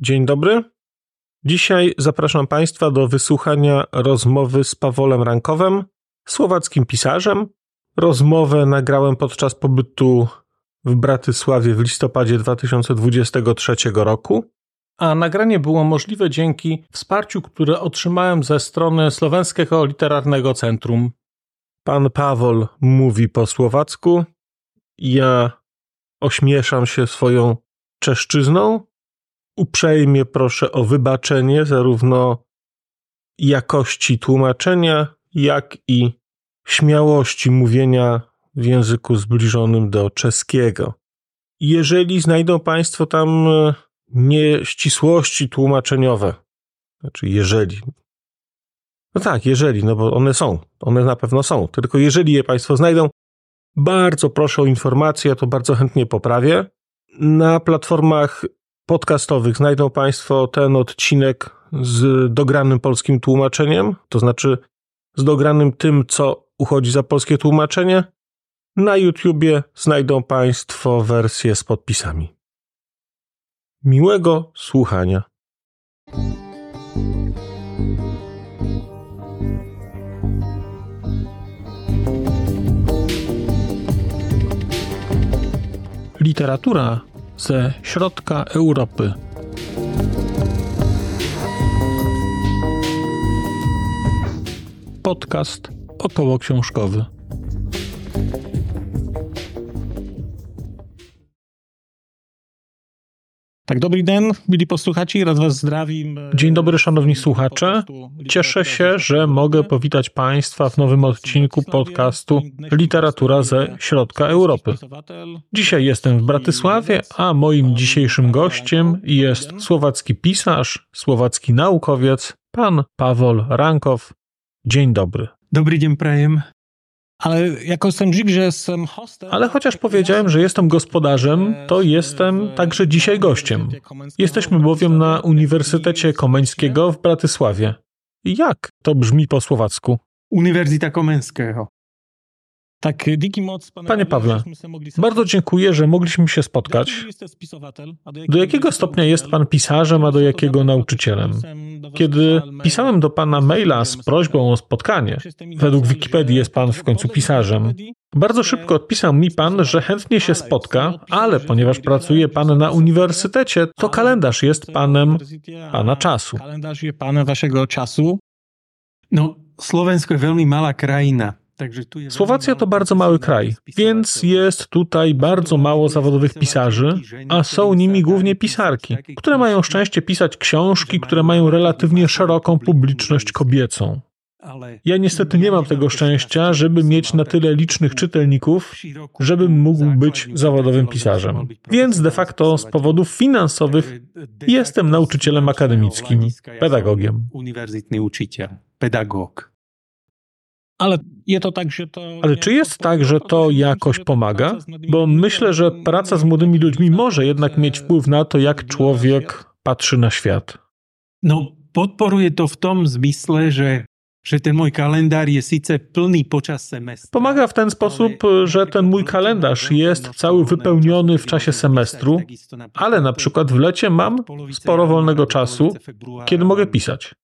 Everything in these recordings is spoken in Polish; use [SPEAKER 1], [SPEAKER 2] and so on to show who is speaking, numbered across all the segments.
[SPEAKER 1] Dzień dobry. Dzisiaj zapraszam Państwa do wysłuchania rozmowy z Pawolem Rankowem, słowackim pisarzem. Rozmowę nagrałem podczas pobytu w Bratysławie w listopadzie 2023 roku, a nagranie było możliwe dzięki wsparciu, które otrzymałem ze strony Słoweńskiego Literarnego Centrum. Pan Pawol mówi po słowacku, ja ośmieszam się swoją czeszczyzną, Uprzejmie proszę o wybaczenie zarówno jakości tłumaczenia, jak i śmiałości mówienia w języku zbliżonym do czeskiego. Jeżeli znajdą Państwo tam e, nieścisłości tłumaczeniowe, znaczy jeżeli, no tak, jeżeli, no bo one są, one na pewno są, tylko jeżeli je Państwo znajdą, bardzo proszę o informację, to bardzo chętnie poprawię. Na platformach podcastowych znajdą Państwo ten odcinek z dogranym polskim tłumaczeniem, to znaczy z dogranym tym, co uchodzi za polskie tłumaczenie. Na YouTubie znajdą Państwo wersję z podpisami. Miłego słuchania. Literatura ze środka Europy. Podcast około książkowy. Tak, dobry dzień, byli posłuchaci, raz was zdrawim. Dzień dobry, szanowni słuchacze. Cieszę się, że mogę powitać Państwa w nowym odcinku podcastu Literatura ze Środka Europy. Dzisiaj jestem w Bratysławie, a moim dzisiejszym gościem jest słowacki pisarz, słowacki naukowiec, pan Pawol Rankow. Dzień dobry.
[SPEAKER 2] Dobry dzień, prajem. Ale jako że jestem hostem...
[SPEAKER 1] Ale chociaż powiedziałem, że jestem gospodarzem, to jestem także dzisiaj gościem. Jesteśmy bowiem na Uniwersytecie Komeńskiego w Bratysławie. Jak to brzmi po słowacku?
[SPEAKER 2] Uniwersytet Komeńskiego.
[SPEAKER 1] Tak, Panie Pawle, bardzo dziękuję, że mogliśmy się spotkać. Do jakiego stopnia jest Pan pisarzem, a do jakiego nauczycielem? Kiedy pisałem do Pana maila z prośbą o spotkanie, według Wikipedii jest Pan w końcu pisarzem, bardzo szybko odpisał mi Pan, że chętnie się spotka, ale ponieważ pracuje Pan na uniwersytecie, to kalendarz jest Panem Pana czasu.
[SPEAKER 2] Kalendarz jest Panem Waszego czasu. No, Słowensko jest veľmi mała kraina.
[SPEAKER 1] Słowacja to bardzo mały kraj, więc jest tutaj bardzo mało zawodowych pisarzy, a są nimi głównie pisarki, które mają szczęście pisać książki, które mają relatywnie szeroką publiczność kobiecą. Ja niestety nie mam tego szczęścia, żeby mieć na tyle licznych czytelników, żebym mógł być zawodowym pisarzem. Więc de facto z powodów finansowych jestem nauczycielem akademickim, pedagogiem.
[SPEAKER 2] Uniwersytny uczyciel, pedagog.
[SPEAKER 1] Ale, to tak, że to Ale czy jest tak, że to jakoś pomaga? Bo myślę, że praca z młodymi ludźmi może jednak mieć wpływ na to, jak człowiek patrzy na świat.
[SPEAKER 2] No, podporuje to w tom zmysle, że że ten mój kalendarz jest sice pełny podczas semestru.
[SPEAKER 1] Pomaga w ten sposób, że ten mój kalendarz jest cały wypełniony w czasie semestru, ale na przykład w lecie mam sporo wolnego czasu, kiedy mogę pisać.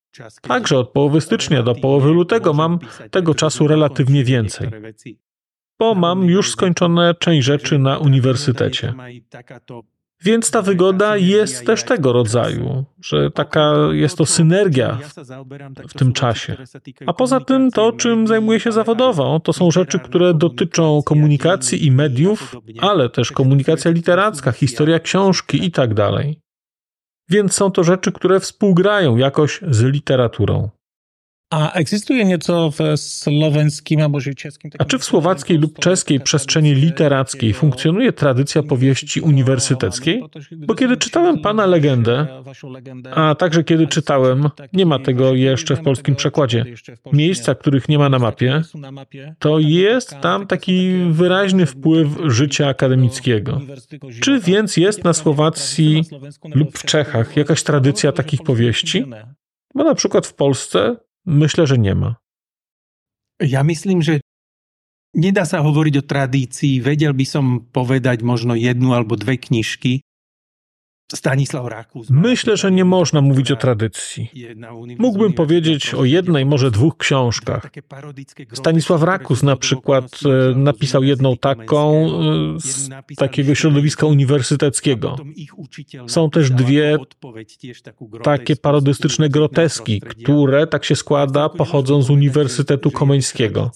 [SPEAKER 1] Także od połowy stycznia do połowy lutego mam tego czasu relatywnie więcej, bo mam już skończone część rzeczy na uniwersytecie. Więc ta wygoda jest też tego rodzaju, że taka jest to synergia w tym czasie. A poza tym to, czym zajmuję się zawodowo, to są rzeczy, które dotyczą komunikacji i mediów, ale też komunikacja literacka, historia książki i tak dalej. Więc są to rzeczy, które współgrają jakoś z literaturą.
[SPEAKER 2] A egzystuje nieco w słoweńskim albo czeskim?
[SPEAKER 1] A czy w słowackiej lub czeskiej przestrzeni literackiej funkcjonuje tradycja powieści uniwersyteckiej? Bo kiedy czytałem Pana legendę, a także kiedy czytałem, nie ma tego jeszcze w polskim przekładzie, miejsca, których nie ma na mapie, to jest tam taki wyraźny wpływ życia akademickiego. Czy więc jest na Słowacji lub w Czechach jakaś tradycja takich powieści? Bo na przykład w Polsce Myślę, że nie ma.
[SPEAKER 2] Ja myslím, že nedá sa hovoriť o tradícii. Vedel by som povedať možno jednu alebo dve knižky. Stanisław Rakus.
[SPEAKER 1] Myślę, że nie można mówić o tradycji. Mógłbym powiedzieć o jednej, może dwóch książkach. Stanisław Rakus na przykład e, napisał jedną taką e, z takiego środowiska uniwersyteckiego. Są też dwie takie parodystyczne groteski, które, tak się składa, pochodzą z Uniwersytetu Komeńskiego.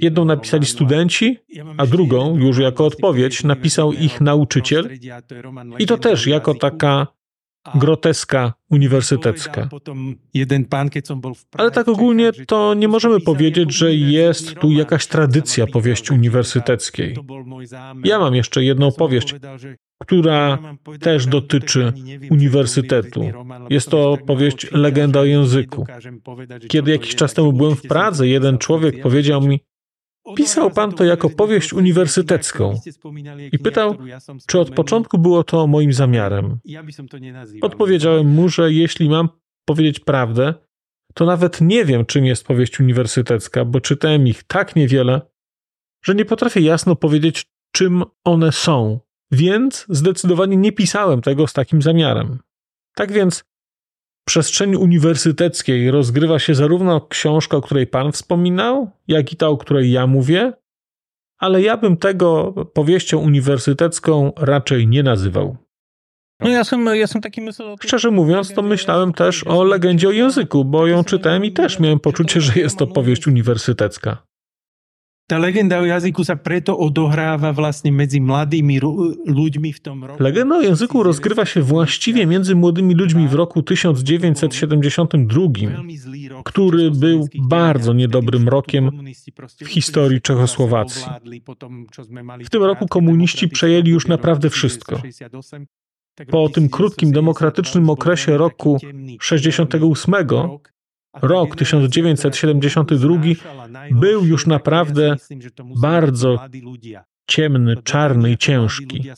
[SPEAKER 1] Jedną napisali studenci, a drugą, już jako odpowiedź, napisał ich nauczyciel. I to też jako taka groteska uniwersytecka. Ale tak ogólnie to nie możemy powiedzieć, że jest tu jakaś tradycja powieści uniwersyteckiej. Ja mam jeszcze jedną powieść, która też dotyczy uniwersytetu. Jest to powieść Legenda o języku. Kiedy jakiś czas temu byłem w Pradze, jeden człowiek powiedział mi, Pisał pan to jako powieść uniwersytecką i pytał, czy od początku było to moim zamiarem. Odpowiedziałem mu, że jeśli mam powiedzieć prawdę, to nawet nie wiem, czym jest powieść uniwersytecka, bo czytałem ich tak niewiele, że nie potrafię jasno powiedzieć, czym one są. Więc zdecydowanie nie pisałem tego z takim zamiarem. Tak więc przestrzeni uniwersyteckiej rozgrywa się zarówno książka, o której Pan wspominał, jak i ta, o której ja mówię, ale ja bym tego powieścią uniwersytecką raczej nie nazywał.
[SPEAKER 3] No ja jestem, jestem taki myślał...
[SPEAKER 1] Szczerze mówiąc, to myślałem też o legendzie o języku, bo ją czytałem i też miałem poczucie, że jest to powieść uniwersytecka.
[SPEAKER 2] Ta legenda o jazyku sa preto odohráva vlastne medzi mladými ľuďmi w tom roku.
[SPEAKER 1] Legenda o języku rozgrywa się właściwie między młodymi ludźmi w roku 1972, który był bardzo niedobrym rokiem w historii Czechosłowacji. W tym roku komuniści przejęli już naprawdę wszystko. Po tym krótkim demokratycznym okresie roku 68 rok 1972 był już naprawdę bardzo ciemny, czarny i ciężki.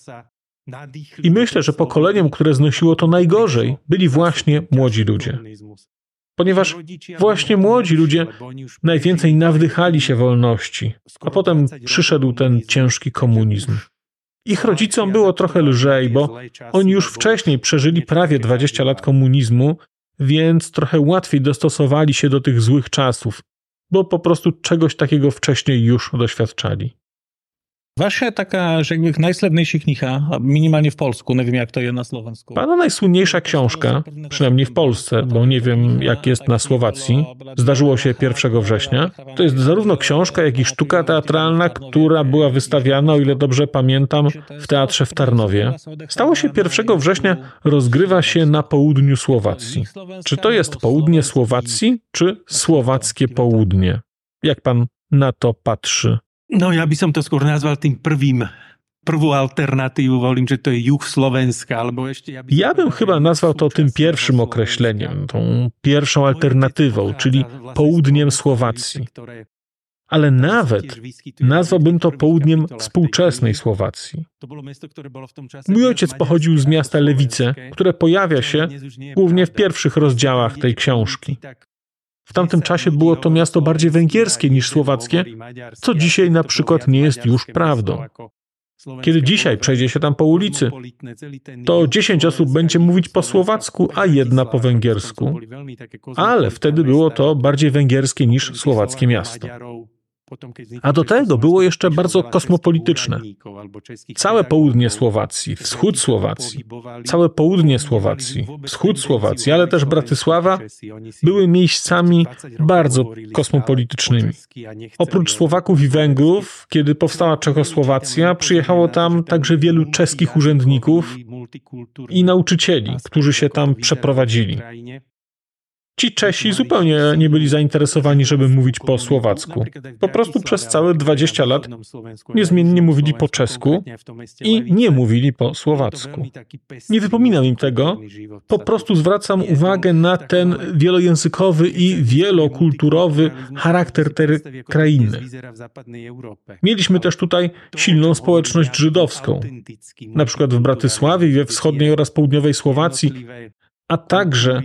[SPEAKER 1] I myślę, że pokoleniem, które znosiło to najgorzej, byli właśnie młodzi ludzie. Ponieważ właśnie młodzi ludzie najwięcej nawdychali się wolności, a potem przyszedł ten ciężki komunizm. Ich rodzicom było trochę lżej, bo oni już wcześniej przeżyli prawie 20 lat komunizmu więc trochę łatwiej dostosowali się do tych złych czasów, bo po prostu czegoś takiego wcześniej już doświadczali.
[SPEAKER 3] Wasza taka, że jakby najsławniejsza kniha, minimálne w polsku, nie wiem jak to jest na słowensku.
[SPEAKER 1] Pana najsłynniejsza książka, przynajmniej w Polsce, bo nie wiem jak jest na Słowacji, zdarzyło się 1 września. To jest zarówno książka, jak i sztuka teatralna, która była wystawiana, o ile dobrze pamiętam, w teatrze w Tarnowie. Stało się 1 września, rozgrywa się na południu Słowacji. Czy to jest południe Słowacji, czy słowackie południe? Jak pan na to patrzy?
[SPEAKER 2] No ja by som to skôr nazval tým prvým prvú alternatywu, wolím, że to jest juh Slovenska, albo jeszcze...
[SPEAKER 1] Ja, ja bym chyba nazwał to tym pierwszym określeniem, tą pierwszą alternatywą, czyli południem Słowacji. Ale nawet nazwałbym to południem współczesnej Słowacji. Mój ojciec pochodził z miasta Lewice, które pojawia się głównie w pierwszych rozdziałach tej książki. W tamtym czasie było to miasto bardziej węgierskie niż słowackie, co dzisiaj na przykład nie jest już prawdą. Kiedy dzisiaj przejdzie się tam po ulicy, to 10 osób będzie mówić po słowacku, a jedna po węgiersku. Ale wtedy było to bardziej węgierskie niż słowackie miasto. A do tego było jeszcze bardzo kosmopolityczne. Całe południe Słowacji, wschód Słowacji, całe południe Słowacji, wschód Słowacji, ale też Bratysława były miejscami bardzo kosmopolitycznymi. Oprócz Słowaków i Węgrów, kiedy powstała Czechosłowacja, przyjechało tam także wielu czeskich urzędników i nauczycieli, którzy się tam przeprowadzili. Ci Czesi zupełnie nie byli zainteresowani, żeby mówić po słowacku. Po prostu przez całe 20 lat niezmiennie mówili po czesku i nie mówili po słowacku. Nie wypominam im tego, po prostu zwracam uwagę na ten wielojęzykowy i wielokulturowy charakter tej krainy. Mieliśmy też tutaj silną społeczność żydowską. Na przykład w Bratysławie i we wschodniej oraz południowej Słowacji a także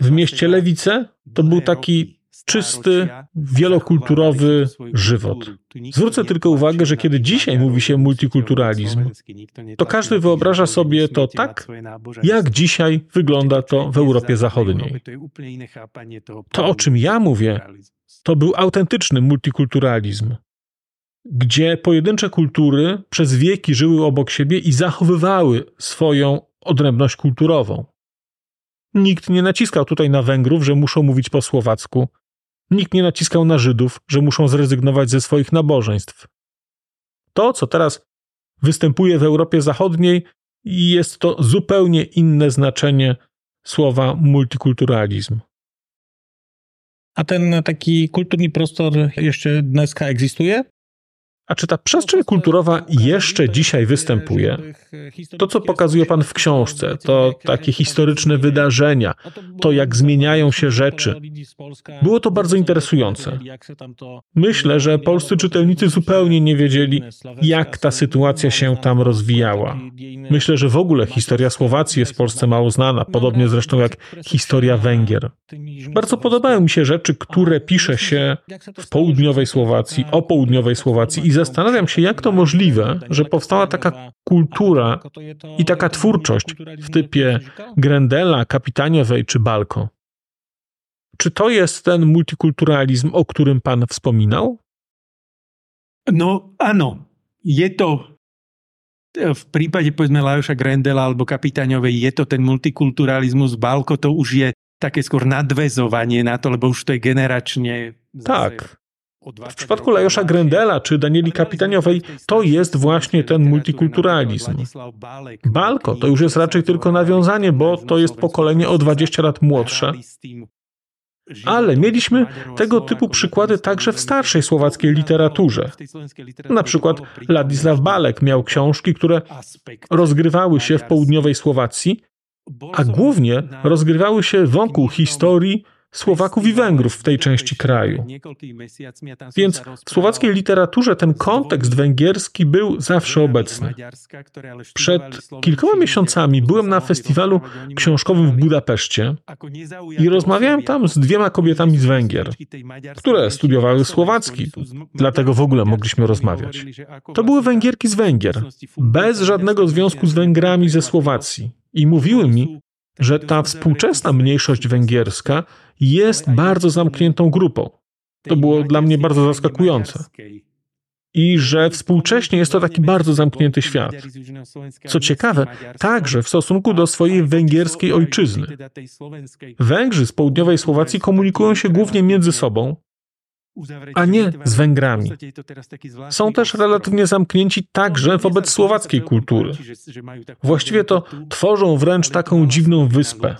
[SPEAKER 1] w mieście Lewice to był taki czysty, wielokulturowy żywot. Zwrócę tylko uwagę, że kiedy dzisiaj mówi się multikulturalizm, to każdy wyobraża sobie to tak, jak dzisiaj wygląda to w Europie Zachodniej. To, o czym ja mówię, to był autentyczny multikulturalizm, gdzie pojedyncze kultury przez wieki żyły obok siebie i zachowywały swoją odrębność kulturową. Nikt nie naciskał tutaj na Węgrów, że muszą mówić po słowacku. Nikt nie naciskał na Żydów, że muszą zrezygnować ze swoich nabożeństw. To, co teraz występuje w Europie Zachodniej, jest to zupełnie inne znaczenie słowa multikulturalizm.
[SPEAKER 3] A ten taki kulturny prostor jeszcze dnes egzystuje?
[SPEAKER 1] A czy ta przestrzeń kulturowa jeszcze dzisiaj występuje? To, co pokazuje Pan w książce, to takie historyczne wydarzenia, to jak zmieniają się rzeczy. Było to bardzo interesujące. Myślę, że polscy czytelnicy zupełnie nie wiedzieli, jak ta sytuacja się tam rozwijała. Myślę, że w ogóle historia Słowacji jest w Polsce mało znana, podobnie zresztą jak historia Węgier. Bardzo podobają mi się rzeczy, które pisze się w południowej Słowacji, o południowej Słowacji i zastanawiam się, jak to możliwe, że powstała taka kultura i taka twórczość w typie Grendela, Kapitaniowej czy Balko. Czy to jest ten multikulturalizm, o którym pan wspominał?
[SPEAKER 2] No áno, je to v prípade povedzme Lajoša Grendela alebo Kapitáňovej je to ten multikulturalizmus, Balko to už je také skôr nadvezovanie na to, lebo už to je generačne...
[SPEAKER 1] Tak. W przypadku Lajosza Grendela czy Danieli Kapitaniowej to jest właśnie ten multikulturalizm. Balko to już jest raczej tylko nawiązanie, bo to jest pokolenie o 20 lat młodsze. Ale mieliśmy tego typu przykłady także w starszej słowackiej literaturze. Na przykład Ladisław Balek miał książki, które rozgrywały się w południowej Słowacji, a głównie rozgrywały się wokół historii Słowaków i Węgrów w tej części kraju. Więc w słowackiej literaturze ten kontekst węgierski był zawsze obecny. Przed kilkoma miesiącami byłem na festiwalu książkowym w Budapeszcie i rozmawiałem tam z dwiema kobietami z Węgier, które studiowały słowacki, dlatego w ogóle mogliśmy rozmawiać. To były Węgierki z Węgier, bez żadnego związku z Węgrami ze Słowacji. I mówiły mi, że ta współczesna mniejszość węgierska jest bardzo zamkniętą grupą. To było dla mnie bardzo zaskakujące. I że współcześnie jest to taki bardzo zamknięty świat. Co ciekawe, także w stosunku do swojej węgierskiej ojczyzny. Węgrzy z południowej Słowacji komunikują się głównie między sobą, a nie z Węgrami. Są też relatywnie zamknięci także wobec słowackiej kultury. Właściwie to tworzą wręcz taką dziwną wyspę.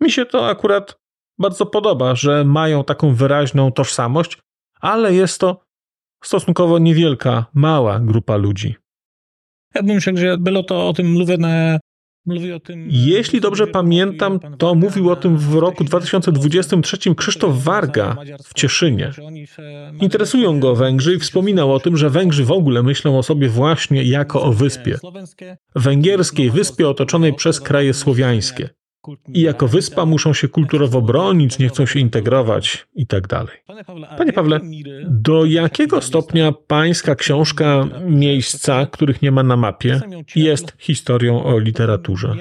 [SPEAKER 1] Mi się to akurat bardzo podoba, że mają taką wyraźną tożsamość, ale jest to stosunkowo niewielka, mała grupa ludzi.
[SPEAKER 3] Ja bym myślał, że było to o tym mówione
[SPEAKER 1] jeśli dobrze pamiętam, to mówił o tym w roku 2023 Krzysztof Warga w Cieszynie. Interesują go Węgrzy i wspominał o tym, że Węgrzy w ogóle myślą o sobie właśnie jako o wyspie. Węgierskiej wyspie otoczonej przez kraje słowiańskie i jako wyspa muszą się kulturowo bronić, nie chcą się integrować i tak dalej. Panie Pawle, do jakiego stopnia pańska książka Miejsca, których nie ma na mapie, jest historią o literaturze?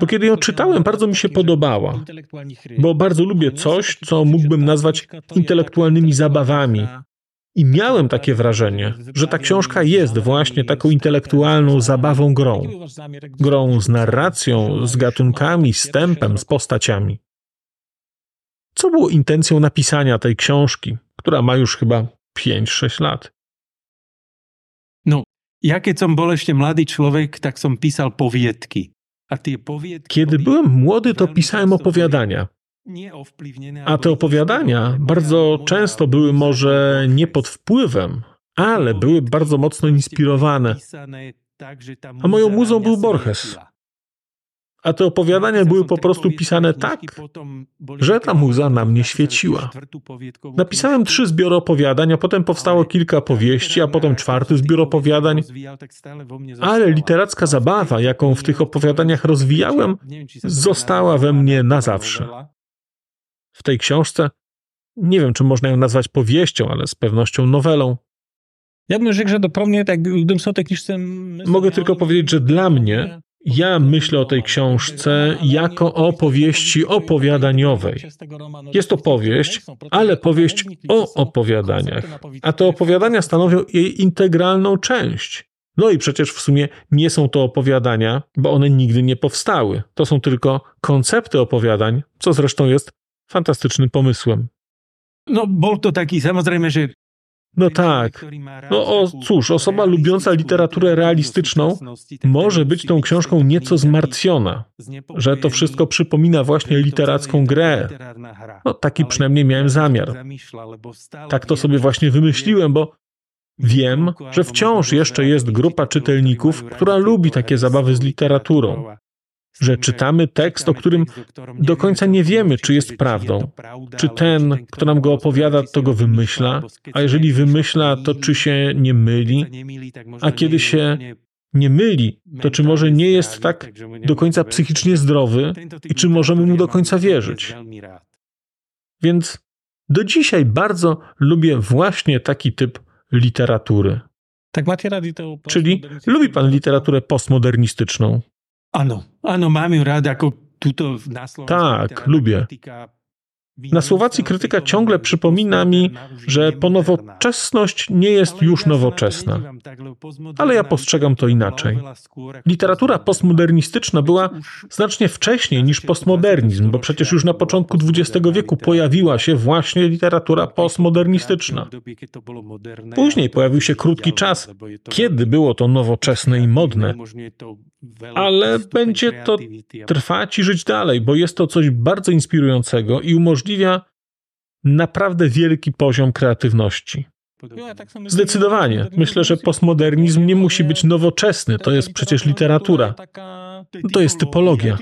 [SPEAKER 1] Bo kiedy ją czytałem, bardzo mi się podobała, bo bardzo lubię coś, co mógłbym nazwać intelektualnymi zabawami, i miałem takie wrażenie, że ta książka jest właśnie taką intelektualną zabawą grą. Grą z narracją, z gatunkami, z tempem, z postaciami. Co było intencją napisania tej książki, która ma już chyba 5-6 lat?
[SPEAKER 2] No, ja keď som bol ešte mladý človek, tak som písal poviedky
[SPEAKER 1] Kiedy byłem młody, to pisałem opowiadania. A te opowiadania bardzo często były może nie pod wpływem, ale były bardzo mocno inspirowane. A moją muzą był Borges. A te opowiadania były po prostu pisane tak, że ta muza na mnie świeciła. Napisałem trzy zbiory opowiadań, a potem powstało kilka powieści, a potem czwarty zbiór opowiadań. Ale literacka zabawa, jaką w tych opowiadaniach rozwijałem, została we mnie na zawsze. W tej książce, nie wiem, czy można ją nazwać powieścią, ale z pewnością nowelą.
[SPEAKER 3] Ja bym rzekł, że do mnie, tak, gdybym są książce...
[SPEAKER 1] Mogę tylko powiedzieć, że dla mnie ja myślę o tej książce jako o powieści opowiadaniowej. Jest to powieść, ale powieść o opowiadaniach, a te opowiadania stanowią jej integralną część. No i przecież w sumie nie są to opowiadania, bo one nigdy nie powstały. To są tylko koncepty opowiadań, co zresztą jest fantastycznym pomysłem.
[SPEAKER 2] No, bol to taki, samozrejme, że
[SPEAKER 1] no tak. No o, cóż, osoba lubiąca literaturę realistyczną może być tą książką nieco zmartwiona, że to wszystko przypomina właśnie literacką grę. No taki przynajmniej miałem zamiar. Tak to sobie właśnie wymyśliłem, bo wiem, że wciąż jeszcze jest grupa czytelników, która lubi takie zabawy z literaturą że czytamy tekst, o którym do końca nie wiemy, czy jest prawdą, czy ten, kto nam go opowiada, to go wymyśla, a jeżeli wymyśla, to czy się nie myli, a kiedy się nie myli, to czy może nie jest tak do końca psychicznie zdrowy i czy możemy mu do końca wierzyć. Więc do dzisiaj bardzo lubię właśnie taki typ literatury.
[SPEAKER 3] Tak.
[SPEAKER 1] Czyli lubi pan literaturę postmodernistyczną?
[SPEAKER 2] Áno, áno, mám ju rád ako túto na
[SPEAKER 1] Slovensku. Tak, lubię. Na Słowacji krytyka ciągle przypomina mi, że ponowoczesność nie jest już nowoczesna. Ale ja postrzegam to inaczej. Literatura postmodernistyczna była znacznie wcześniej niż postmodernizm, bo przecież już na początku XX wieku pojawiła się właśnie literatura postmodernistyczna. Później pojawił się krótki czas, kiedy było to nowoczesne i modne. Ale będzie to trwać i żyć dalej, bo jest to coś bardzo inspirującego i umożliwia umożliwia naprawdę wielki poziom kreatywności. Tak Zdecydowanie. Myślę, że postmodernizm nie musi być nowoczesny. To jest przecież literatura. To jest typologia.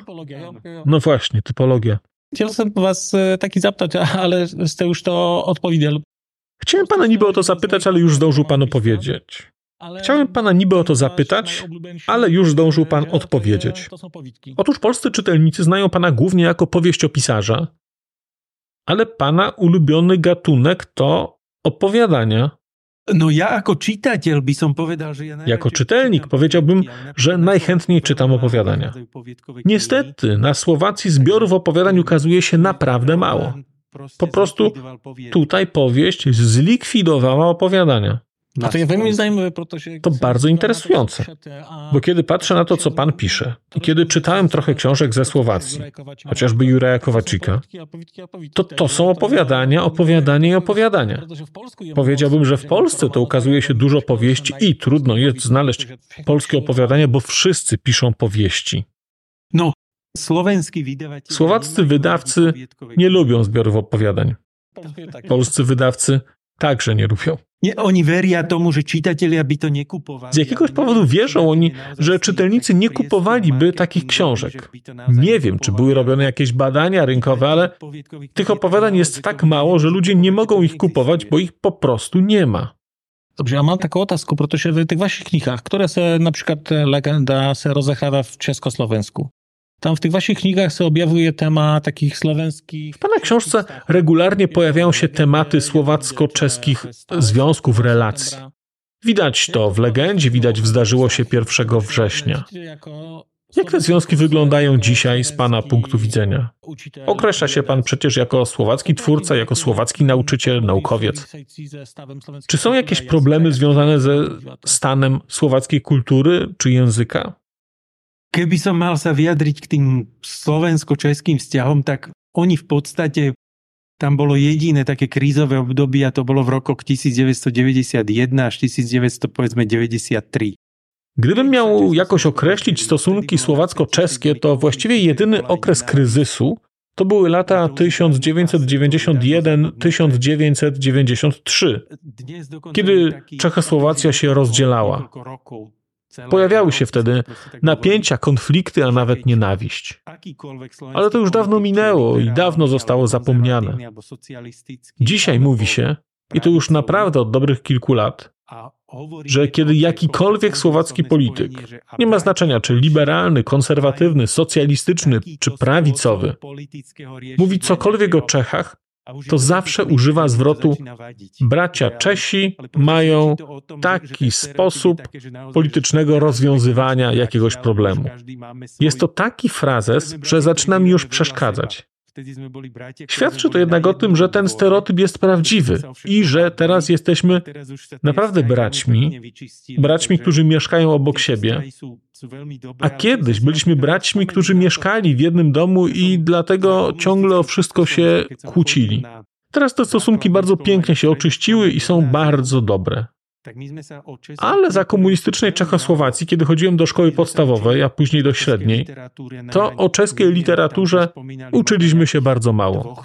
[SPEAKER 1] No właśnie, typologia.
[SPEAKER 3] Chciałbym was e, taki zapytać, ale ste już to odpowiedział.
[SPEAKER 1] Chciałem pana niby o to zapytać, ale już zdążył pan opowiedzieć. Chciałem pana niby o to zapytać, ale już zdążył pan odpowiedzieć. Otóż polscy czytelnicy znają pana głównie jako powieściopisarza, ale pana ulubiony gatunek to opowiadania.
[SPEAKER 2] No ja jako czytatel by som powiedział, że ja
[SPEAKER 1] Jako czytelnik powiedziałbym, że najchętniej czytam opowiadania. Niestety, na Słowacji zbiorów opowiadań ukazuje się naprawdę mało. Po prostu tutaj powieść zlikwidowała opowiadania.
[SPEAKER 3] A to ja moim zdaniem
[SPEAKER 1] to bardzo interesujące, bo kiedy patrzę na to, co pan pisze i kiedy czytałem trochę książek ze Słowacji, chociażby Juraja Kowacika, to to są opowiadania, opowiadania i opowiadania. Powiedziałbym, że w Polsce to ukazuje się dużo powieści i trudno jest znaleźć polskie opowiadania, bo wszyscy piszą powieści.
[SPEAKER 2] No,
[SPEAKER 1] Słowaccy wydawcy nie lubią zbiorów opowiadań. Polscy wydawcy także nie lubią.
[SPEAKER 2] Nie, oni wierzą tomu, że czytelnicy by to nie kupowali.
[SPEAKER 1] Z jakiegoś powodu wierzą oni, że czytelnicy nie kupowaliby takich książek. Nie wiem, czy były robione jakieś badania rynkowe, ale tych opowiadań jest tak mało, że ludzie nie mogą ich kupować, bo ich po prostu nie ma.
[SPEAKER 3] Dobrze, ja mam taką otázku, protože w tych waszych knihach, które se na przykład legenda se w československu, tam w tych waszych knigach się objawuje temat takich słowenskich...
[SPEAKER 1] W pana książce regularnie pojawiają się tematy słowacko-czeskich związków, relacji. Widać to w legendzie, widać w zdarzyło się 1 września. Jak te związki wyglądają dzisiaj z Pana punktu widzenia? Określa się Pan przecież jako słowacki twórca, jako słowacki nauczyciel, naukowiec. Czy są jakieś problemy związane ze stanem słowackiej kultury czy języka?
[SPEAKER 2] Keby som mal sa vyjadriť k tým slovensko-českým vzťahom, tak oni v podstate tam bolo jediné také krízové obdobie a to bolo v rokoch 1991 až 1993.
[SPEAKER 1] Gdybym miał jakoś określić stosunki słowacko-czeskie, to właściwie jedyny okres kryzysu to były lata 1991-1993, kiedy Czechosłowacja się rozdzielała. Pojawiały się wtedy napięcia, konflikty, a nawet nienawiść. Ale to już dawno minęło i dawno zostało zapomniane. Dzisiaj mówi się, i to już naprawdę od dobrych kilku lat, że kiedy jakikolwiek słowacki polityk, nie ma znaczenia czy liberalny, konserwatywny, socjalistyczny czy prawicowy, mówi cokolwiek o Czechach, to zawsze używa zwrotu bracia Czesi mają taki sposób politycznego rozwiązywania jakiegoś problemu. Jest to taki frazes, że zaczyna mi już przeszkadzać. Świadczy to jednak o tym, że ten stereotyp jest prawdziwy i że teraz jesteśmy naprawdę braćmi, braćmi, którzy mieszkają obok siebie, a kiedyś byliśmy braćmi, którzy mieszkali w jednym domu i dlatego ciągle o wszystko się kłócili. Teraz te stosunki bardzo pięknie się oczyściły i są bardzo dobre. Ale za komunistycznej Czechosłowacji, kiedy chodziłem do szkoły podstawowej, a później do średniej, to o czeskiej literaturze uczyliśmy się bardzo mało.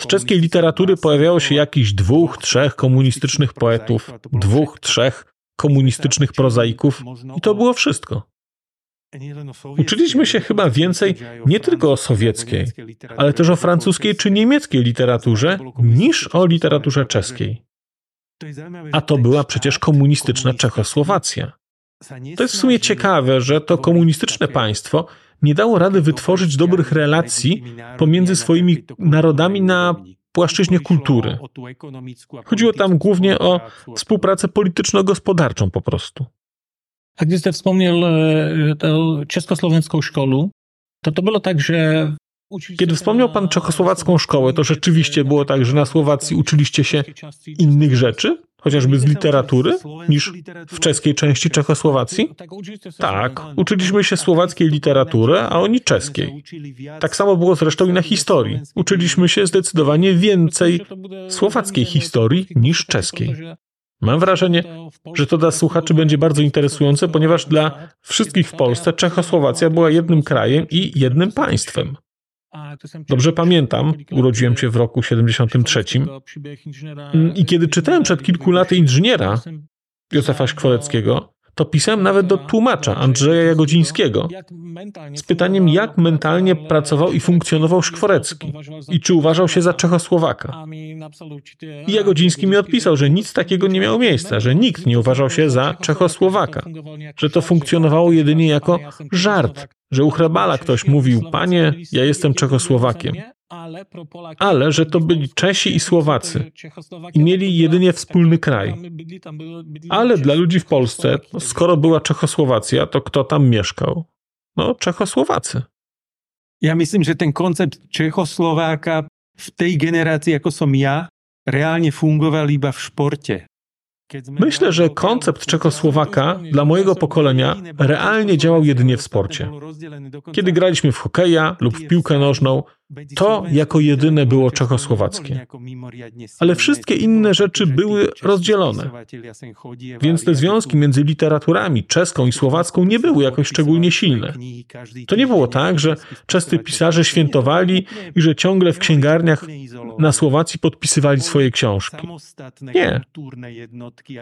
[SPEAKER 1] Z czeskiej literatury pojawiało się jakichś dwóch, trzech komunistycznych poetów, dwóch, trzech komunistycznych prozaików i to było wszystko. Uczyliśmy się chyba więcej nie tylko o sowieckiej, ale też o francuskiej czy niemieckiej literaturze niż o literaturze czeskiej. A to była przecież komunistyczna Czechosłowacja. To jest w sumie ciekawe, że to komunistyczne państwo nie dało rady wytworzyć dobrych relacji pomiędzy swoimi narodami na płaszczyźnie kultury. Chodziło tam głównie o współpracę polityczno-gospodarczą po prostu.
[SPEAKER 3] A gdy ste wspomniał e, tę československą szkołę, to to było tak, że
[SPEAKER 1] kiedy wspomniał pan czechosłowacką szkołę, to rzeczywiście było tak, że na Słowacji uczyliście się innych rzeczy, chociażby z literatury, niż w czeskiej części Czechosłowacji? Tak, uczyliśmy się słowackiej literatury, a oni czeskiej. Tak samo było zresztą i na historii. Uczyliśmy się zdecydowanie więcej słowackiej historii niż czeskiej. Mam wrażenie, że to dla słuchaczy będzie bardzo interesujące, ponieważ dla wszystkich w Polsce Czechosłowacja była jednym krajem i jednym państwem. Dobrze pamiętam, urodziłem się w roku 73 i kiedy czytałem przed kilku laty inżyniera Józefa Szkwoleckiego, to pisałem nawet do tłumacza Andrzeja Jagodzińskiego z pytaniem, jak mentalnie pracował i funkcjonował Szkworecki i czy uważał się za Czechosłowaka. I Jagodziński mi odpisał, że nic takiego nie miało miejsca, że nikt nie uważał się za Czechosłowaka, że to funkcjonowało jedynie jako żart, że u Hrebala ktoś mówił, panie, ja jestem Czechosłowakiem. Ale że to byli Czesi i Słowacy i mieli jedynie wspólny kraj. Ale dla ludzi w Polsce, skoro była Czechosłowacja, to kto tam mieszkał? No, Czechosłowacy.
[SPEAKER 2] Ja myslím, že ten koncept Čechoslováka v tej generácii, ako som ja, reálne fungoval iba v športe.
[SPEAKER 1] Myślę, że koncept Czechosłowaka dla mojego pokolenia realnie działał jedynie w sporcie. Kiedy graliśmy w hokeja lub w piłkę nożną, to jako jedyne było czechosłowackie. Ale wszystkie inne rzeczy były rozdzielone. Więc te związki między literaturami czeską i słowacką nie były jakoś szczególnie silne. To nie było tak, że czescy pisarze świętowali i że ciągle w księgarniach na Słowacji podpisywali swoje książki. Nie.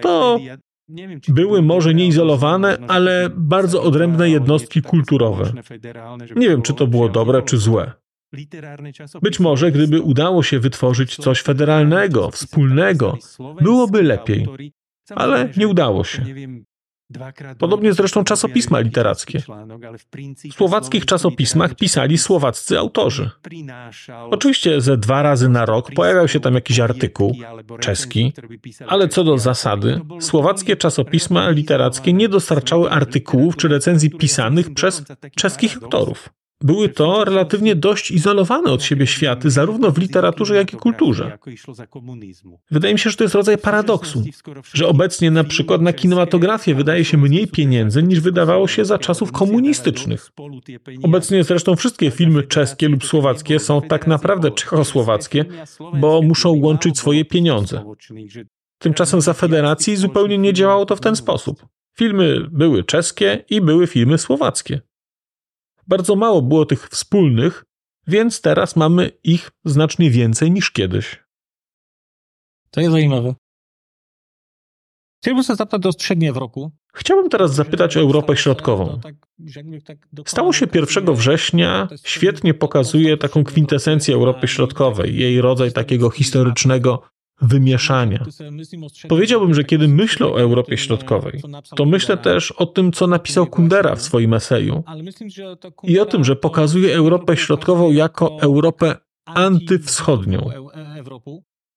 [SPEAKER 1] To były może nieizolowane, ale bardzo odrębne jednostki kulturowe. Nie wiem, czy to było dobre, czy złe. Być może, gdyby udało się wytworzyć coś federalnego, wspólnego, byłoby lepiej, ale nie udało się. Podobnie zresztą czasopisma literackie. W słowackich czasopismach pisali słowaccy autorzy. Oczywiście ze dwa razy na rok pojawiał się tam jakiś artykuł czeski, ale co do zasady, słowackie czasopisma literackie nie dostarczały artykułów czy recenzji pisanych przez czeskich autorów. Były to relatywnie dość izolowane od siebie światy, zarówno w literaturze, jak i kulturze. Wydaje mi się, że to jest rodzaj paradoksu, że obecnie na przykład na kinematografię wydaje się mniej pieniędzy niż wydawało się za czasów komunistycznych. Obecnie zresztą wszystkie filmy czeskie lub słowackie są tak naprawdę czechosłowackie, bo muszą łączyć swoje pieniądze. Tymczasem za federacji zupełnie nie działało to w ten sposób. Filmy były czeskie i były filmy słowackie. Bardzo mało było tych wspólnych, więc teraz mamy ich znacznie więcej niż kiedyś.
[SPEAKER 3] To jest zajímawe. Chciałbym zapytać o średnie w roku.
[SPEAKER 1] Chciałbym teraz zapytać o Europę Środkową. Tak, tak Stało się 1 września, świetnie pokazuje taką kwintesencję Europy Środkowej, jej rodzaj takiego historycznego wymieszania. Powiedziałbym, że kiedy myślę o Europie Środkowej, to myślę też o tym, co napisał Kundera w swoim eseju i o tym, że pokazuje Europę Środkową jako Europę antywschodnią.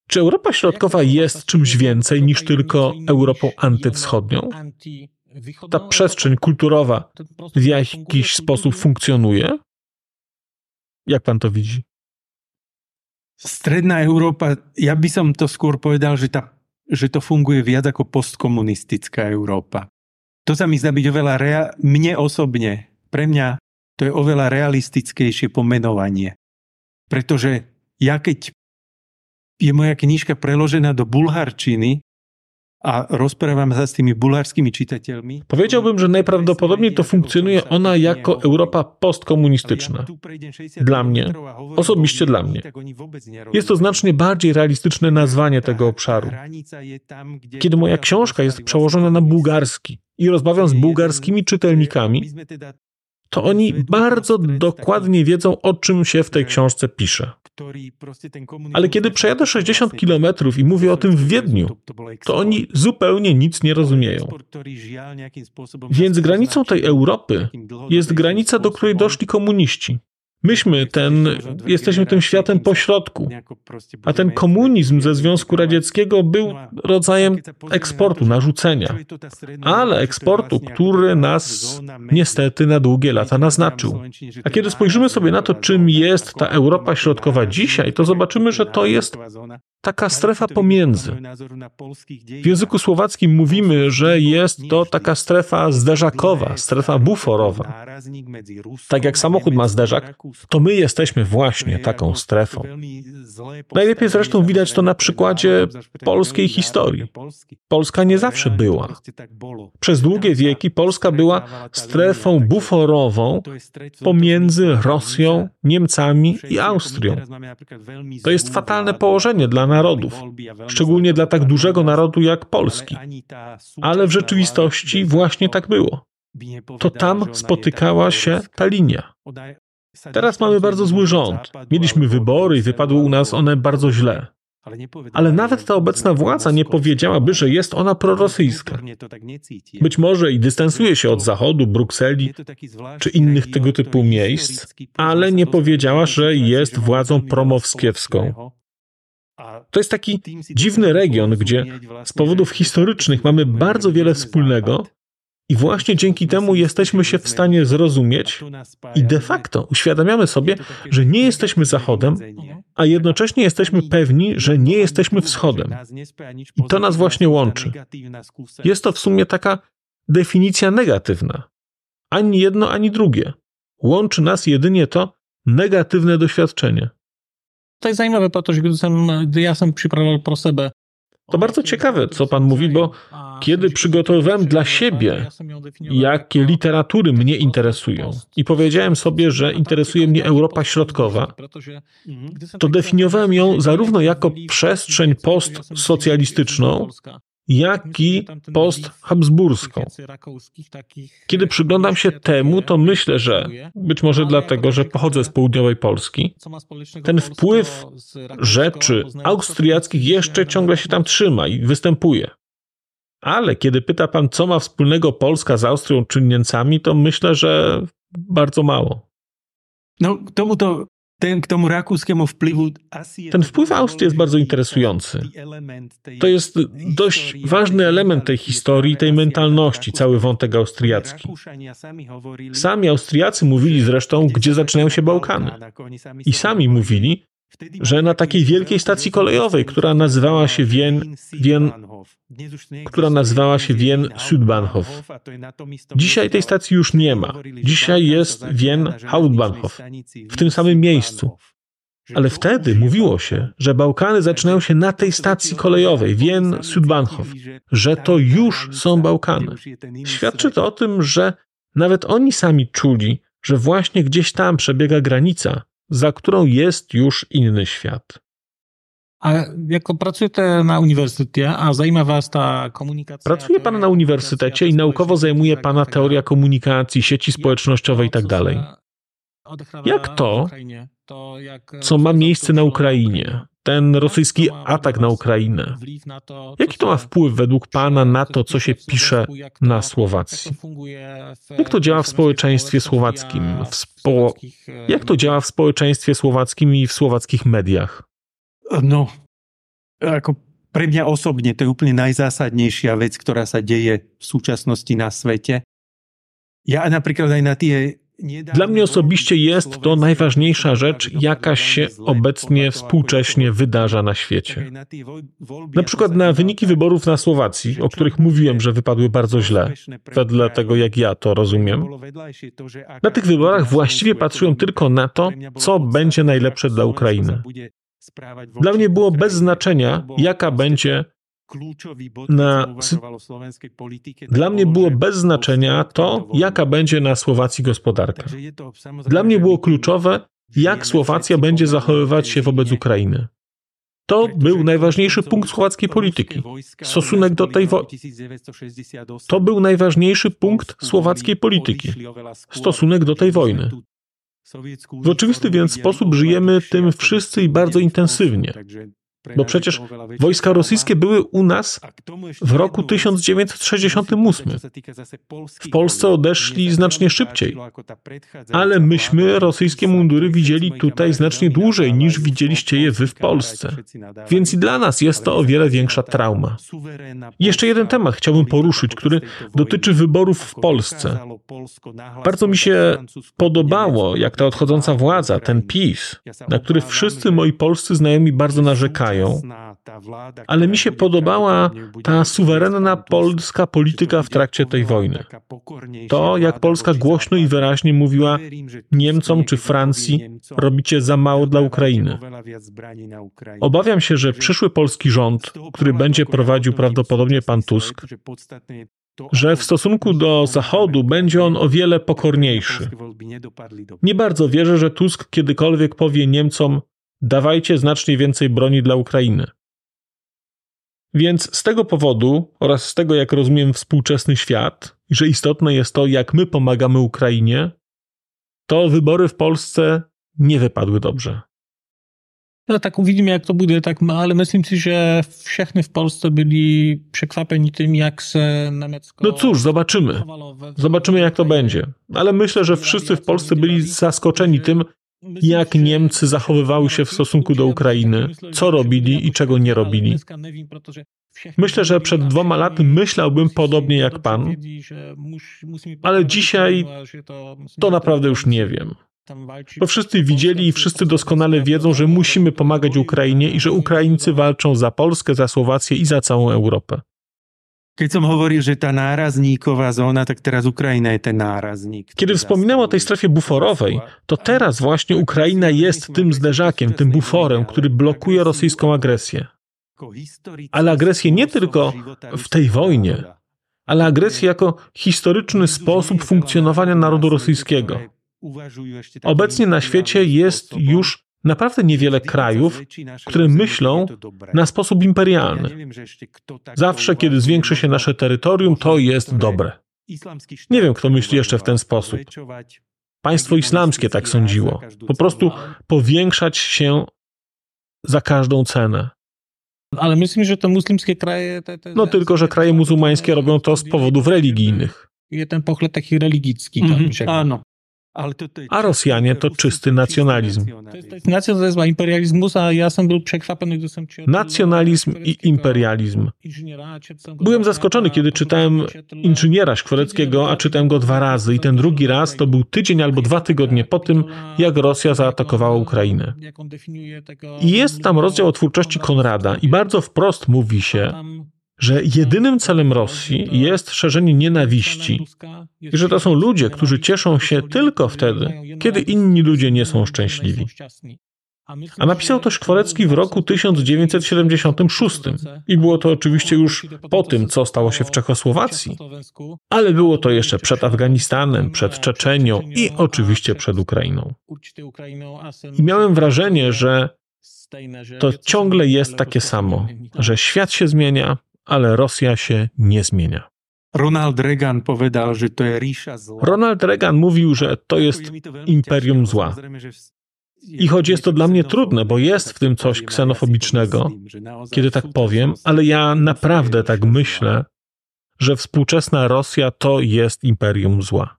[SPEAKER 1] Czy Europa Środkowa jest czymś więcej niż tylko Europą antywschodnią? Ta przestrzeń kulturowa w jakiś sposób funkcjonuje? Jak pan to widzi?
[SPEAKER 2] Stredná Európa, ja by som to skôr povedal, že, tá, že to funguje viac ako postkomunistická Európa. To sa mi zdá byť oveľa, rea- mne osobne, pre mňa to je oveľa realistickejšie pomenovanie. Pretože ja keď je moja knižka preložená do bulharčiny, a rozprávam sa s tymi bulharskými čitateľmi.
[SPEAKER 1] Powiedziałbym, że najprawdopodobniej to funkcjonuje ona jako Europa postkomunistyczna. Dla mnie, osobiście dla mnie. Jest to znacznie bardziej realistyczne nazwanie tego obszaru. Kiedy moja książka jest przełożona na bułgarski i rozmawiam z bułgarskimi czytelnikami, to oni bardzo dokładnie wiedzą, o czym się w tej książce pisze. Ale kiedy przejadę 60 kilometrów i mówię o tym w Wiedniu, to oni zupełnie nic nie rozumieją. Więc granicą tej Europy jest granica, do której doszli komuniści. Myśmy ten, jesteśmy tym światem pośrodku, a ten komunizm ze Związku Radzieckiego był rodzajem eksportu, narzucenia, ale eksportu, który nas niestety na długie lata naznaczył. A kiedy spojrzymy sobie na to, czym jest ta Europa Środkowa dzisiaj, to zobaczymy, że to jest taka strefa pomiędzy. W języku słowackim mówimy, że jest to taka strefa zderzakowa, strefa buforowa. Tak jak samochód ma zderzak, to my jesteśmy właśnie taką strefą. Najlepiej zresztą widać to na przykładzie polskiej historii. Polska nie zawsze była. Przez długie wieki Polska była strefą buforową pomiędzy Rosją, Niemcami i Austrią. To jest fatalne położenie dla narodów, szczególnie dla tak dużego narodu jak Polski. Ale w rzeczywistości właśnie tak było. To tam spotykała się ta linia. Teraz mamy bardzo zły rząd. Mieliśmy wybory i wypadły u nas one bardzo źle. Ale nawet ta obecna władza nie powiedziałaby, że jest ona prorosyjska. Być może i dystansuje się od Zachodu, Brukseli czy innych tego typu miejsc, ale nie powiedziała, że jest władzą promowskiewską. To jest taki dziwny region, gdzie z powodów historycznych mamy bardzo wiele wspólnego, i właśnie dzięki temu jesteśmy się w stanie zrozumieć i de facto uświadamiamy sobie, że nie jesteśmy Zachodem, a jednocześnie jesteśmy pewni, że nie jesteśmy Wschodem. I to nas właśnie łączy. Jest to w sumie taka definicja negatywna. Ani jedno, ani drugie. Łączy nas jedynie to negatywne doświadczenie.
[SPEAKER 3] To jest zajímavé, protože když jsem, ja jsem pro sebe
[SPEAKER 1] to bardzo ciekawe, co pan mówi, bo kiedy przygotowywałem dla siebie, jakie literatury mnie interesują. I powiedziałem sobie, że interesuje mnie Europa Środkowa, to definiowałem ją zarówno jako przestrzeń postsocjalistyczną, jak i post-habsburską. Kiedy przyglądam się temu, to myślę, że być może dlatego, że pochodzę z południowej Polski, ten wpływ rzeczy austriackich jeszcze ciągle się tam trzyma i występuje. Ale kiedy pyta pan, co ma wspólnego Polska z Austrią czy Niemcami, to myślę, że bardzo mało.
[SPEAKER 2] No, k tomuto ten, k tomu rakúskému wpływu
[SPEAKER 1] Ten wpływ Austrii jest bardzo interesujący. To jest dość ważny element tej historii, tej mentalności, cały wątek austriacki. Sami Austriacy mówili zresztą, gdzie zaczynają się Bałkany. I sami mówili, że na takiej wielkiej stacji kolejowej, która nazywała się Wien, Wien która nazywała się Wien Südbahnhof. Dzisiaj tej stacji już nie ma. Dzisiaj jest Wien Hauptbahnhof, w tym samym miejscu. Ale wtedy mówiło się, że Bałkany zaczynają się na tej stacji kolejowej, Wien Südbahnhof, że to już są Bałkany. Świadczy to o tym, że nawet oni sami czuli, że właśnie gdzieś tam przebiega granica, za którą jest już inny świat.
[SPEAKER 3] A jako pracujete na uniwersytecie, a zajmuje was ta komunikacja...
[SPEAKER 1] Pracuje pan na uniwersytecie i naukowo zajmuje pana teoria komunikacji, sieci społecznościowe i tak dalej. Jak to, co ma miejsce na Ukrainie, ten rosyjski atak na Ukrainę? Jaki to ma wpływ według Pana na to, co się pisze na Słowacji? Jak to działa w społeczeństwie słowackim? W spo... Jak to działa w społeczeństwie słowackim i w słowackich mediach?
[SPEAKER 2] No, ako pre mňa osobne to je úplne najzásadnejšia vec, ktorá sa deje v na svete. Ja napríklad aj na tie
[SPEAKER 1] Dla mnie osobiście jest to najważniejsza rzecz, jaka się obecnie współcześnie wydarza na świecie. Na przykład na wyniki wyborów na Słowacji, o których mówiłem, że wypadły bardzo źle, wedle tego jak ja to rozumiem. Na tych wyborach właściwie patrzyłem tylko na to, co będzie najlepsze dla Ukrainy. Dla mnie było bez znaczenia, jaka będzie na... Dla mnie było bez znaczenia to, jaka będzie na Słowacji gospodarka. Dla mnie było kluczowe, jak Słowacja będzie zachowywać się wobec Ukrainy. To był najważniejszy punkt słowackiej polityki. Stosunek do tej wojny. To był najważniejszy punkt słowackiej polityki. Stosunek do tej wojny. W oczywisty więc sposób żyjemy tym wszyscy i bardzo intensywnie. Bo przecież wojska rosyjskie były u nas w roku 1968. W Polsce odeszli znacznie szybciej, ale myśmy rosyjskie mundury widzieli tutaj znacznie dłużej niż widzieliście je wy w Polsce. Więc i dla nas jest to o wiele większa trauma. Jeszcze jeden temat chciałbym poruszyć, który dotyczy wyborów w Polsce. Bardzo mi się podobało, jak ta odchodząca władza, ten PiS, na który wszyscy moi polscy znajomi bardzo narzekają, ale mi się podobała ta suwerenna polska polityka w trakcie tej wojny. To, jak Polska głośno i wyraźnie mówiła Niemcom czy Francji, robicie za mało dla Ukrainy. Obawiam się, że przyszły polski rząd, który będzie prowadził prawdopodobnie pan Tusk, że w stosunku do Zachodu będzie on o wiele pokorniejszy. Nie bardzo wierzę, że Tusk kiedykolwiek powie Niemcom, dawajcie znacznie więcej broni dla Ukrainy. Więc z tego powodu oraz z tego, jak rozumiem współczesny świat, że istotne jest to, jak my pomagamy Ukrainie, to wybory w Polsce nie wypadły dobrze.
[SPEAKER 3] No tak uvidíme, jak to bude, tak, ale si, że wszechny w Polsce byli przekwapeni tym, jak se Niemiecko...
[SPEAKER 1] No cóż, zobaczymy. Zobaczymy, jak to będzie. Ale myślę, że wszyscy w Polsce byli zaskoczeni tym, jak Niemcy zachowywały się w stosunku do Ukrainy, co robili i czego nie robili. Myślę, że przed dwoma laty myślałbym podobnie jak pan, ale dzisiaj to naprawdę już nie wiem. Bo wszyscy widzieli i wszyscy doskonale wiedzą, że musimy pomagać Ukrainie i że Ukraińcy walczą za Polskę, za Słowację i za całą Europę.
[SPEAKER 2] Keď som hovoril, że ta nárazníková zóna, tak teraz Ukraina jest ten nárazník.
[SPEAKER 1] Kiedy wspominałem o tej strefie buforowej, to teraz właśnie Ukraina jest tym zderzakiem, tym buforem, który blokuje rosyjską agresję. Ale agresję nie tylko w tej wojnie, ale agresję jako historyczny sposób funkcjonowania narodu rosyjskiego. Obecnie na świecie jest już naprawdę niewiele krajów, które myślą na sposób imperialny. Zawsze, kiedy zwiększy się nasze terytorium, to jest dobre. Nie wiem, kto myśli jeszcze w ten sposób. Państwo islamskie tak sądziło. Po prostu powiększać się za każdą cenę.
[SPEAKER 3] Ale myślę, że te muslimskie kraje... Te, te,
[SPEAKER 1] no tylko, że kraje muzułmańskie robią to z powodów religijnych.
[SPEAKER 3] I ten pochlev taki religijski.
[SPEAKER 2] Mm -hmm. A no.
[SPEAKER 1] A Rosjanie to czysty nacjonalizm.
[SPEAKER 3] Nacjonalizm, a imperializmus, a ja sam był przekwapany, gdy sam
[SPEAKER 1] Nacjonalizm i imperializm. Byłem zaskoczony, kiedy czytałem inżyniera Szkworeckiego, a czytałem go dwa razy i ten drugi raz to był tydzień albo dwa tygodnie po tym, jak Rosja zaatakowała Ukrainę. I jest tam rozdział o twórczości Konrada i bardzo wprost mówi się, że jedynym celem Rosji jest szerzenie nienawiści i że to są ludzie, którzy cieszą się tylko wtedy, kiedy inni ludzie nie są szczęśliwi. A napisał to Szkworecki w roku 1976 i było to oczywiście już po tym, co stało się w Czechosłowacji, ale było to jeszcze przed Afganistanem, przed Czeczenią i oczywiście przed Ukrainą. I miałem wrażenie, że to ciągle jest takie samo, że świat się zmienia, ale Rosja się nie zmienia.
[SPEAKER 2] Ronald Reagan powiedział, że to jest ríša zła.
[SPEAKER 1] Ronald Reagan mówił, że to jest imperium zła. I choć jest to dla mnie trudne, bo jest w tym coś ksenofobicznego, kiedy tak powiem, ale ja naprawdę tak myślę, że współczesna Rosja to jest imperium zła.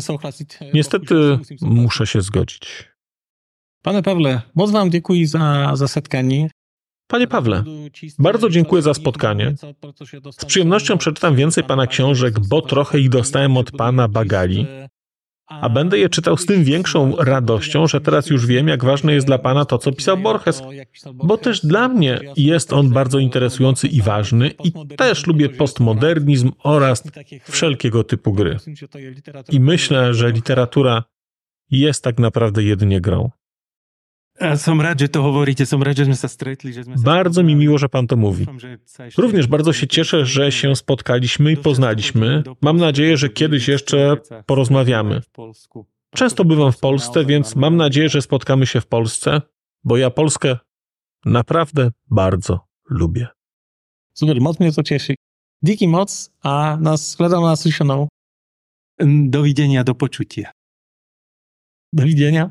[SPEAKER 4] Souhlasiť.
[SPEAKER 1] Niestety muszę się zgodzić.
[SPEAKER 4] Pane Pawle, moc wam dziękuję za, za setkanie.
[SPEAKER 1] Panie Pawle, bardzo dziękuję za spotkanie. Z przyjemnością przeczytam więcej Pana książek, bo trochę ich dostałem od Pana Bagali. A będę je czytał z tym większą radością, że teraz już wiem, jak ważne jest dla Pana to, co pisał Borges, bo też dla mnie jest on bardzo interesujący i ważny i też lubię postmodernizm oraz wszelkiego typu gry. I myślę, że literatura jest tak naprawdę jedynie grą.
[SPEAKER 2] Som rád, že to hovoríte, som rád, že sme sa stretli. Že sme sa
[SPEAKER 1] Bardzo mi miło, że Pan to mówi. Również bardzo się cieszę, że się spotkaliśmy i poznaliśmy. Mam nadzieję, że kiedyś jeszcze porozmawiamy. Często bywam w Polsce, więc mam nadzieję, że spotkamy się w Polsce, bo ja Polskę naprawdę bardzo lubię.
[SPEAKER 4] Super, moc mnie to cieszy. Díky moc a nás hledám na slyšenou.
[SPEAKER 2] Dovidenia, do počutia.
[SPEAKER 4] Do widzenia.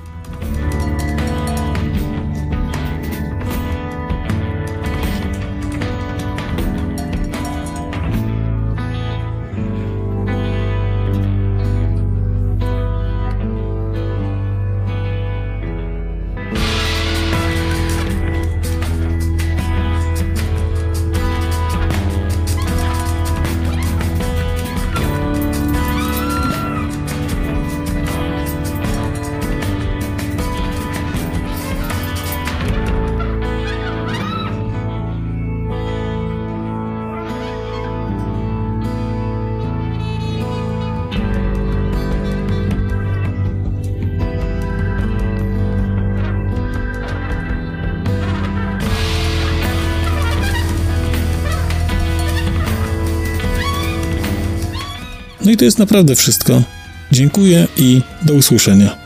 [SPEAKER 3] To jest naprawdę wszystko. Dziękuję i do usłyszenia.